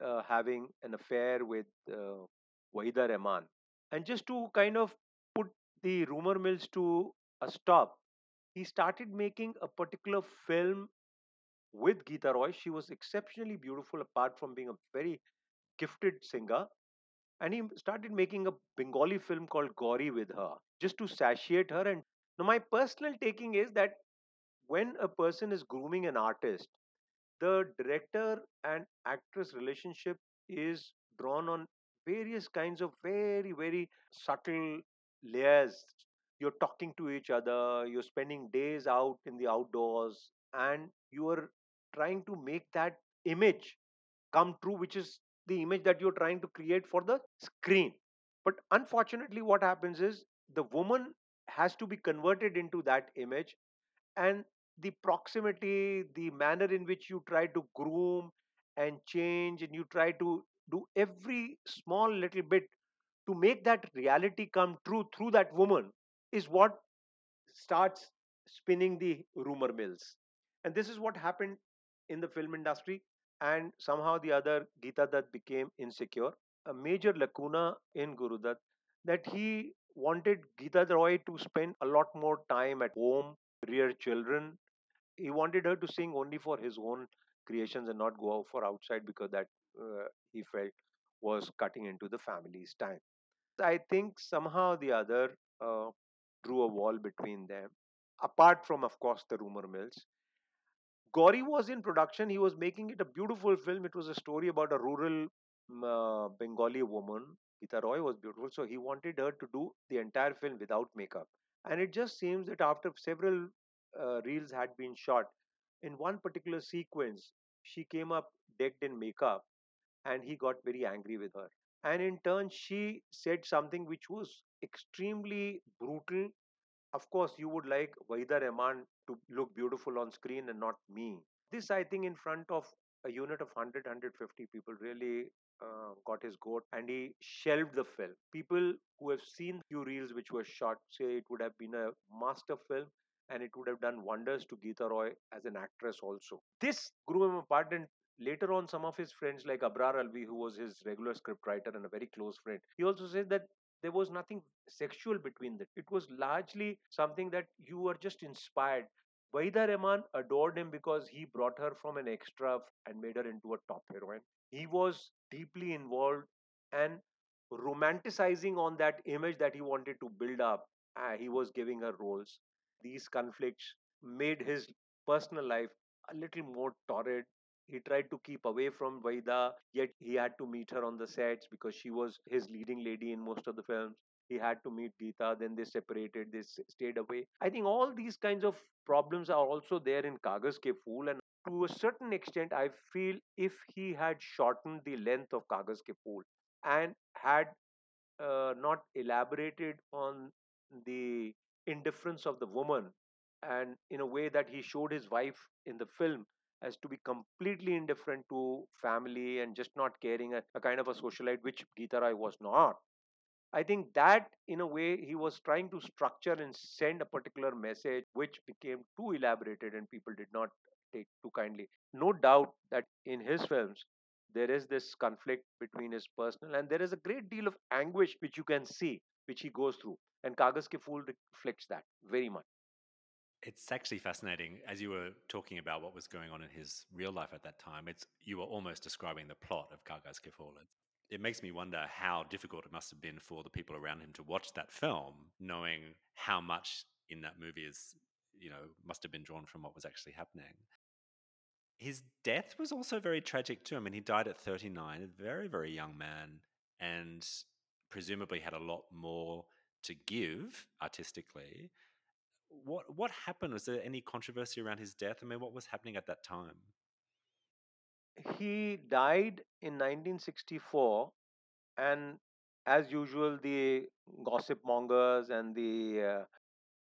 uh, having an affair with uh, Waheeda Rehman. And just to kind of the rumor mills to a stop, he started making a particular film with Geeta Roy. She was exceptionally beautiful, apart from being a very gifted singer. And he started making a Bengali film called Gauri with her, just to satiate her. And now, my personal taking is that when a person is grooming an artist, the director and actress relationship is drawn on various kinds of very, very subtle layers. You're talking to each other, you're spending days out in the outdoors, and you are trying to make that image come true, which is the image that you're trying to create for the screen. But unfortunately, what happens is the woman has to be converted into that image and the proximity, the manner in which you try to groom and change, and you try to do every small little bit to make that reality come true through that woman is what starts spinning the rumor mills. And this is what happened in the film industry. And somehow the other, Geeta Dutt became insecure. A major lacuna in Guru Dutt that he wanted Geeta Roy to spend a lot more time at home, rear children, he wanted her to sing only for his own creations and not go out for outside because that uh, he felt was cutting into the family's time. I think somehow the other uh, drew a wall between them. Apart from, of course, the rumor mills, Gauri was in production. He was making it a beautiful film. It was a story about a rural mm, uh, Bengali woman. Geeta Roy was beautiful, so he wanted her to do the entire film without makeup. And it just seems that after several uh, reels had been shot, in one particular sequence, she came up decked in makeup and he got very angry with her. And in turn, she said something which was extremely brutal. Of course, you would like Waheeda Rehman to look beautiful on screen and not me. This, I think, in front of a unit of 100, 150 people really uh, got his goat and he shelved the film. People who have seen few reels which were shot say it would have been a master film and it would have done wonders to Geeta Roy as an actress also. This grew him apart and later on some of his friends like Abrar Alvi who was his regular scriptwriter and a very close friend he also said that there was nothing sexual between them. It was largely something that you were just inspired. Waheeda Rehman adored him because he brought her from an extra and made her into a top heroine. He was deeply involved and romanticizing on that image that he wanted to build up. Uh, he was giving her roles these conflicts made his personal life a little more torrid. He tried to keep away from Waheeda, yet he had to meet her on the sets because she was his leading lady in most of the films. He had to meet Geeta, then they separated, they stayed away. I think all these kinds of problems are also there in Kagaz Ke Phool, and to a certain extent, I feel if he had shortened the length of Kagaz Ke Phool and had uh, not elaborated on the indifference of the woman and in a way that he showed his wife in the film as to be completely indifferent to family and just not caring a, a kind of a socialite which Geeta Roy was not I think that, in a way, he was trying to structure and send a particular message which became too elaborated and people did not take too kindly. No doubt that in his films, there is this conflict between his personal and there is a great deal of anguish which you can see, which he goes through. And Kagaz Ke Phool reflects that very much. It's actually fascinating. As you were talking about what was going on in his real life at that time, it's you were almost describing the plot of Kagaz Ke Phool. It makes me wonder how difficult it must have been for the people around him to watch that film, knowing how much in that movie is, you know, must have been drawn from what was actually happening. His death was also very tragic too. I mean, he died at 39, a very, very young man, and presumably had a lot more to give artistically. What what happened? Was there any controversy around his death? I mean, what was happening at that time? He died in 1964, and as usual, the gossip mongers and the uh,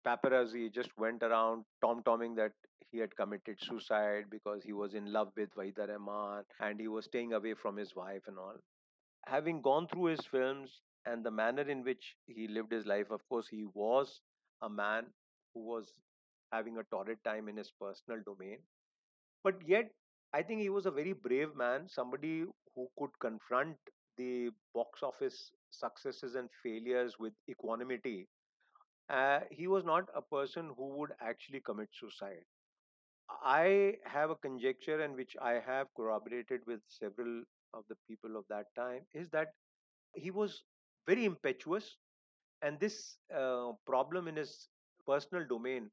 paparazzi just went around tom-tomming that he had committed suicide because he was in love with Waheeda Rehman and he was staying away from his wife and all. Having gone through his films and the manner in which he lived his life, of course, he was a man who was having a torrid time in his personal domain. But yet, I think he was a very brave man, somebody who could confront the box office successes and failures with equanimity uh, he was not a person who would actually commit suicide. I have a conjecture, and which I have corroborated with several of the people of that time, is that he was very impetuous, and this uh, problem in his personal domain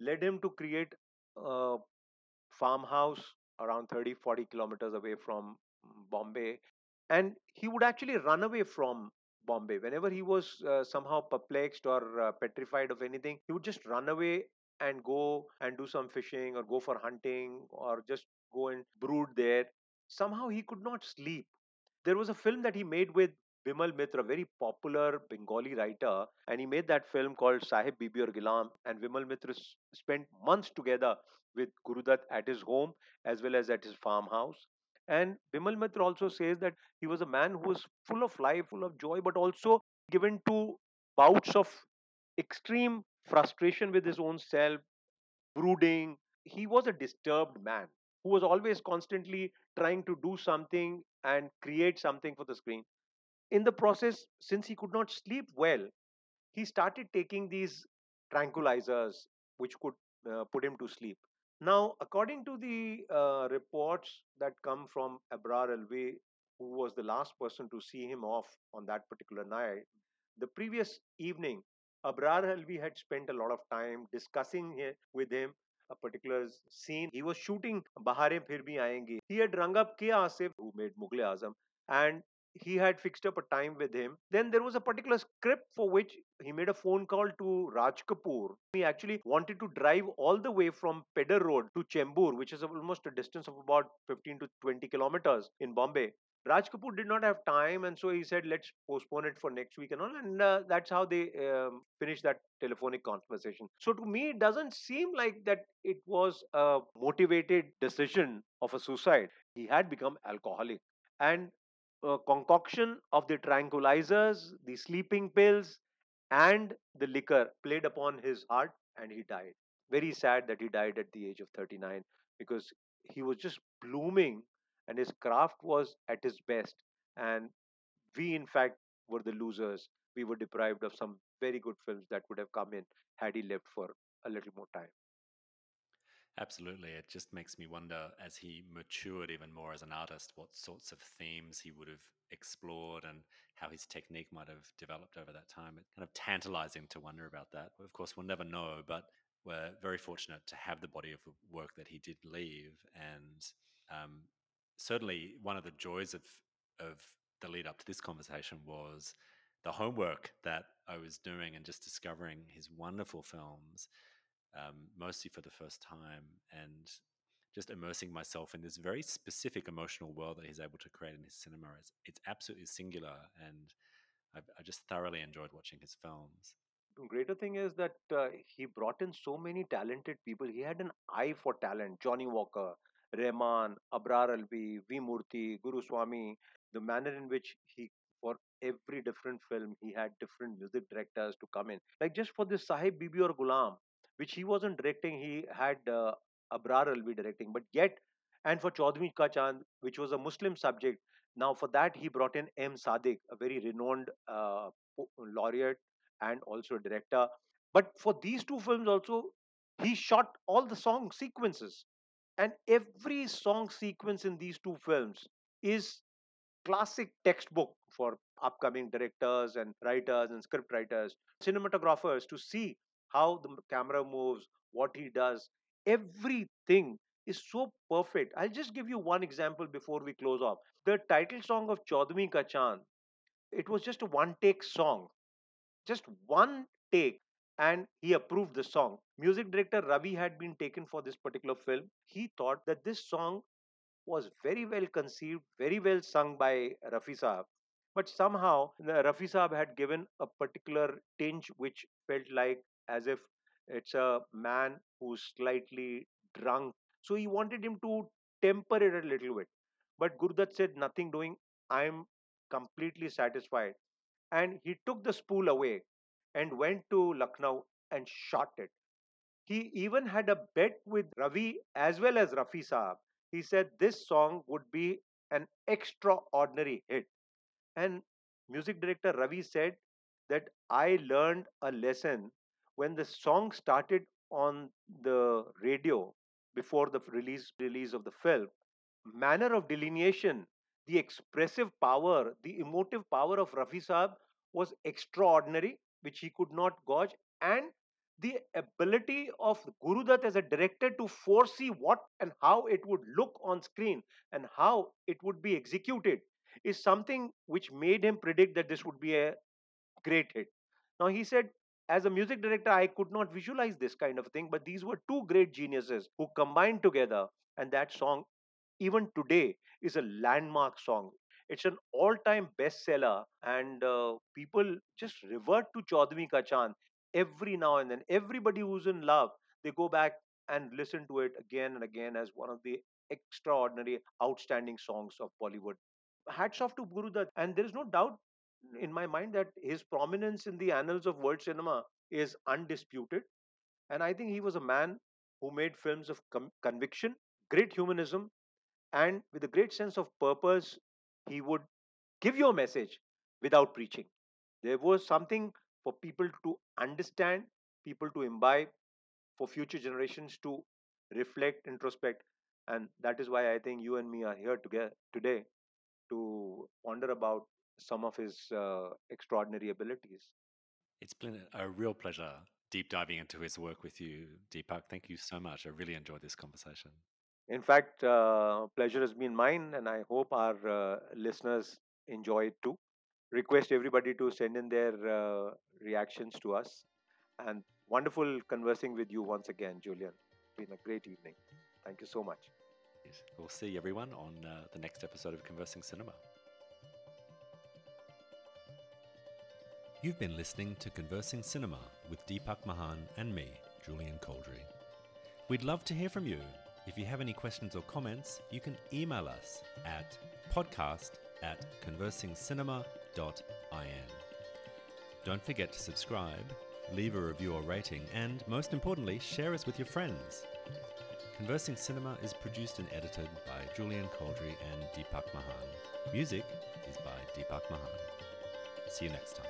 led him to create a farmhouse around 30 40 kilometers away from Bombay and he would actually run away from Bombay whenever he was uh, somehow perplexed or uh, petrified of anything. He would just run away and go and do some fishing or go for hunting or just go and brood there. Somehow he could not sleep. There was a film that he made with Bimal Mitra, very popular Bengali writer, and he made that film called Sahib Bibi Aur Ghulam. And Bimal Mitra s- spent months together with Gurudutt at his home as well as at his farmhouse. And Bimal Mitra also says that he was a man who was full of life, full of joy, but also given to bouts of extreme frustration with his own self, brooding. He was a disturbed man who was always constantly trying to do something and create something for the screen. In the process, since he could not sleep well, he started taking these tranquilizers which could uh, put him to sleep. Now, according to the uh, reports that come from Abrar Alvi, who was the last person to see him off on that particular night, the previous evening, Abrar Alvi had spent a lot of time discussing with him a particular scene. He was shooting Bahare Phir Bhi Aayenge. He had rung up K. Asif, who made Mughal Azam, and he had fixed up a time with him. Then there was a particular script for which he made a phone call to Raj Kapoor. He actually wanted to drive all the way from Pedder Road to Chembur, which is almost a distance of about 15 to 20 kilometers in Bombay. Raj Kapoor did not have time, and so he said, "Let's postpone it for next week and all." And uh, that's how they um, finished that telephonic conversation. So to me, it doesn't seem like that it was a motivated decision of a suicide. He had become alcoholic, and uh, concoction of the tranquilizers, the sleeping pills, and the liquor played upon his heart, and he died. Very sad that he died at the age of 39 because he was just blooming and his craft was at his best. And we, in fact, were the losers. We were deprived of some very good films that would have come in had he lived for a little more time. Absolutely. It just makes me wonder as he matured even more as an artist, what sorts of themes he would have explored and how his technique might have developed over that time. It's kind of tantalizing to wonder about that. Of course, we'll never know, but we're very fortunate to have the body of work that he did leave, and um, certainly one of the joys of of the lead up to this conversation was the homework that I was doing and just discovering his wonderful films, um, mostly for the first time, and just immersing myself in this very specific emotional world that he's able to create in his cinema. It's, it's absolutely singular, and I, I just thoroughly enjoyed watching his films. The greater thing is that uh, he brought in so many talented people. He had an eye for talent. Johnny Walker, Rahman, Abrar Alvi, V. Murthy, Guru Swami, the manner in which he, for every different film, he had different music directors to come in. Like just for this Sahib Bibi Aur Ghulam, which he wasn't directing, he had uh, Abrar Alvi directing. But yet, and for Chaudhvin Ka Chand, which was a Muslim subject, now for that he brought in M. Sadiq, a very renowned uh, laureate and also a director. But for these two films also, he shot all the song sequences. And every song sequence in these two films is classic textbook for upcoming directors and writers and script writers, cinematographers to see how the camera moves, what he does. Everything is so perfect. I'll just give you one example before we close off. The title song of Chaudhvin Ka Chand, it was just a one take song, just one take, and he approved the song. Music director Ravi had been taken for this particular film. He thought that this song was very well conceived, very well sung by Rafi Saab. But somehow Rafi Saab had given a particular tinge which felt like as if it's a man who's slightly drunk. So he wanted him to temper it a little bit. But Gurudutt said, Nothing doing. I'm completely satisfied. And he took the spool away and went to Lucknow and shot it. He even had a bet with Ravi as well as Rafi Saab. He said this song would be an extraordinary hit. And music director Ravi said that I learned a lesson when the song started on the radio before the release release of the film manner of delineation the expressive power the emotive power of rafi saab was extraordinary which he could not gauge and the ability of Guru Dutt as a director to foresee what and how it would look on screen and how it would be executed is something which made him predict that this would be a great hit. Now, he said, as a music director, I could not visualize this kind of thing, but these were two great geniuses who combined together, and that song, even today, is a landmark song. It's an all-time bestseller, and uh, people just revert to Chaudhvin Ka Chand every now and then. Everybody who's in love, they go back and listen to it again and again as one of the extraordinary, outstanding songs of Bollywood. Hats off to Guru Dutt, and there is no doubt in my mind that his prominence in the annals of world cinema is undisputed. And I think he was a man who made films of com- conviction, great humanism, and with a great sense of purpose, he would give you a message without preaching. There was something for people to understand, people to imbibe, for future generations to reflect, introspect. And that is why I think you and me are here together today to ponder about some of his uh, extraordinary abilities. It's been a real pleasure deep diving into his work with you, Deepak. Thank you so much. I really enjoyed this conversation. In fact, uh, pleasure has been mine, and I hope our uh, listeners enjoy it too. Request everybody to send in their uh, reactions to us. And wonderful conversing with you once again, Julian. It's been a great evening. Thank you so much. We'll see everyone on uh, the next episode of Conversing Cinema. You've been listening to Conversing Cinema with Deepak Mahan and me, Julian Coldry. We'd love to hear from you. If you have any questions or comments, you can email us at podcast at conversingcinema.in. Don't forget to subscribe, leave a review or rating, and most importantly, share us with your friends. Conversing Cinema is produced and edited by Julian Coldry and Deepak Mahan. Music is by Deepak Mahan. See you next time.